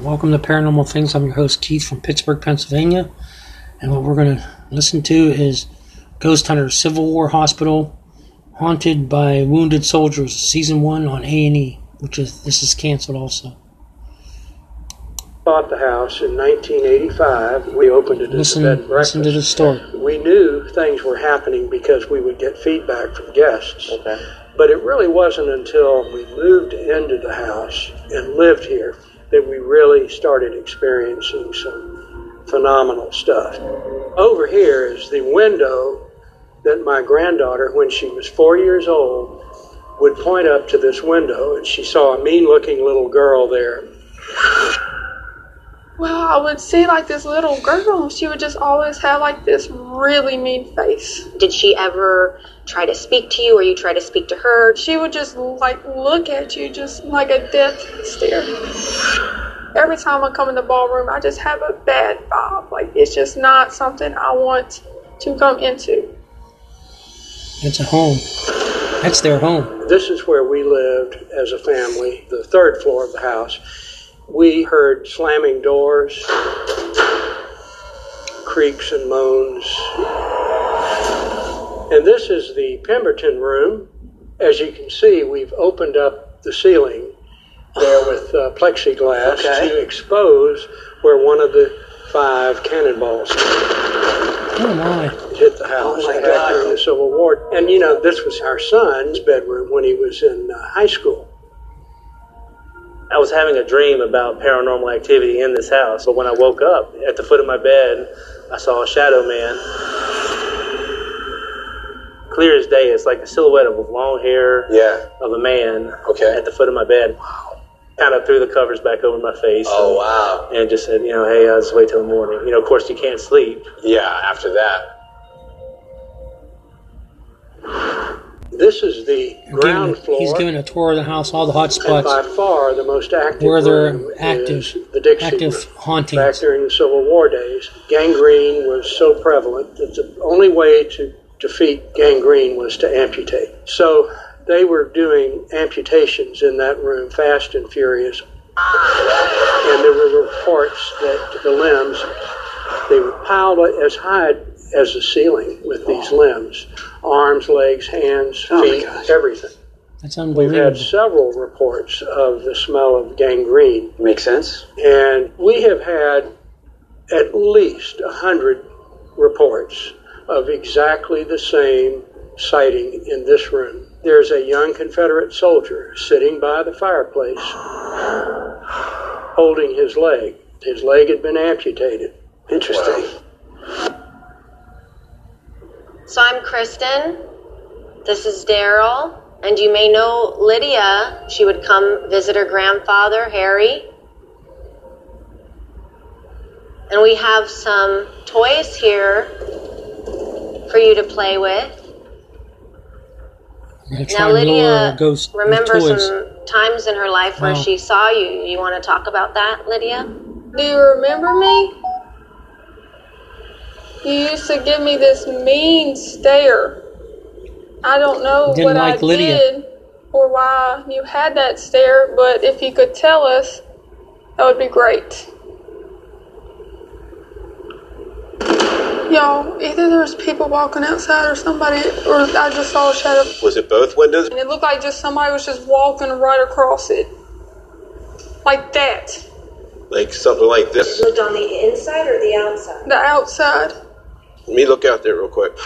Welcome to Paranormal Things. I'm your host Keith from Pittsburgh, Pennsylvania, and what we're going to listen to is Ghost Hunter Civil War Hospital, Haunted by Wounded Soldiers, Season One on A and E, which is this is canceled also. Bought the house in 1985. We opened it Listen, as a bed and listen to the breakfast. story. We knew things were happening because we would get feedback from guests. Okay. But it really wasn't until we moved into the house and lived here that we really started experiencing some phenomenal stuff. Over here is the window that my granddaughter, when she was four years old, would point up to this window and she saw a mean looking little girl there. Well, I would see like this little girl, she would just always have like this really mean face. Did she ever try to speak to you or you try to speak to her? She would just like look at you just like a death stare. Every time I come in the ballroom, I just have a bad vibe. Like it's just not something I want to come into. It's a home. That's their home. This is where we lived as a family, the third floor of the house. We heard slamming doors, creaks and moans. And this is the Pemberton room. As you can see, we've opened up the ceiling there with uh, plexiglass Okay. to expose where one of the five cannonballs Oh my! hit the house Oh, my back God. during the Civil War. And you know, this was our son's bedroom when he was in uh, high school. I was having a dream about paranormal activity in this house, but when I woke up at the foot of my bed, I saw a shadow man. Clear as day, it's like the silhouette of long hair Yeah. of a man Okay. at the foot of my bed. Kind of threw the covers back over my face. Oh wow. and, and just said, you know, hey, I'll just wait till the morning. You know, of course, you can't sleep. Yeah. After that. This is the ground Giving- floor. he's giving a tour of the house, all the hot and by far the most active where they're active, is the Dixie active room. Back during the Civil War days, gangrene was so prevalent that the only way to defeat gangrene was to amputate. So they were doing amputations in that room fast and furious. And there were reports that the limbs, they were piled as high as the ceiling with these limbs arms, legs, hands, Oh feet, gosh. everything. That's unbelievable. We've had several reports of the smell of gangrene. Makes sense. And we have had at least a hundred reports of exactly the same sighting in this room. There's a young Confederate soldier sitting by the fireplace holding his leg. His leg had been amputated. Interesting. So I'm Kristen. This is Daryl. And you may know Lydia. She would come visit her grandfather, Harry. And we have some toys here for you to play with. We're gonna Now, try and Lydia a ghost with remembers some times in her life where Wow. she saw you. You want to talk about that, Lydia? Do you remember me? You used to give me this mean stare. I don't know Didn't what like I Lydia. did or why you had that stare, but if you could tell us, that would be great. Y'all, either there's people walking outside or somebody, or I just saw a shadow. Was it both windows? And it looked like just somebody was just walking right across it. Like that. Like something like this? Looked on the inside or the outside? The outside. Let me look out there real quick.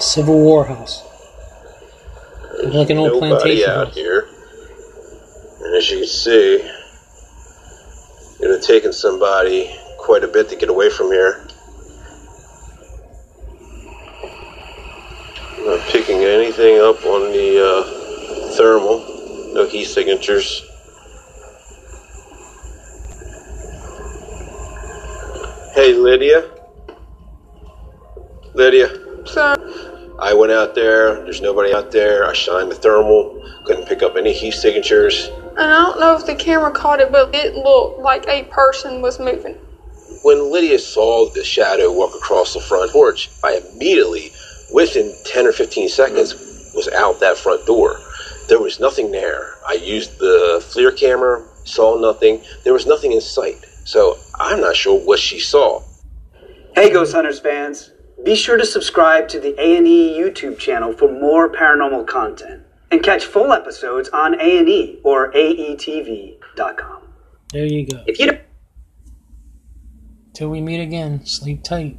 Civil War house. Like an old Nobody plantation out house. here. And as you can see, it would have taken somebody quite a bit to get away from here. Not picking anything up on the uh, thermal. No heat signatures. Hey, Lydia. Lydia. So, I went out there. There's nobody out there. I shined the thermal. Couldn't pick up any heat signatures. and I don't know if the camera caught it, but it looked like a person was moving. when Lydia saw the shadow walk across the front porch, I immediately, within 10 or 15 seconds, was out that front door. There was nothing there. I used the FLIR camera, saw nothing. There was nothing in sight. So I'm not sure what she saw. Hey Ghost Hunters fans, be sure to subscribe to the A&E YouTube channel for more paranormal content and catch full episodes on A&E or aetv.com. There you go. If you don't Till we meet again, sleep tight.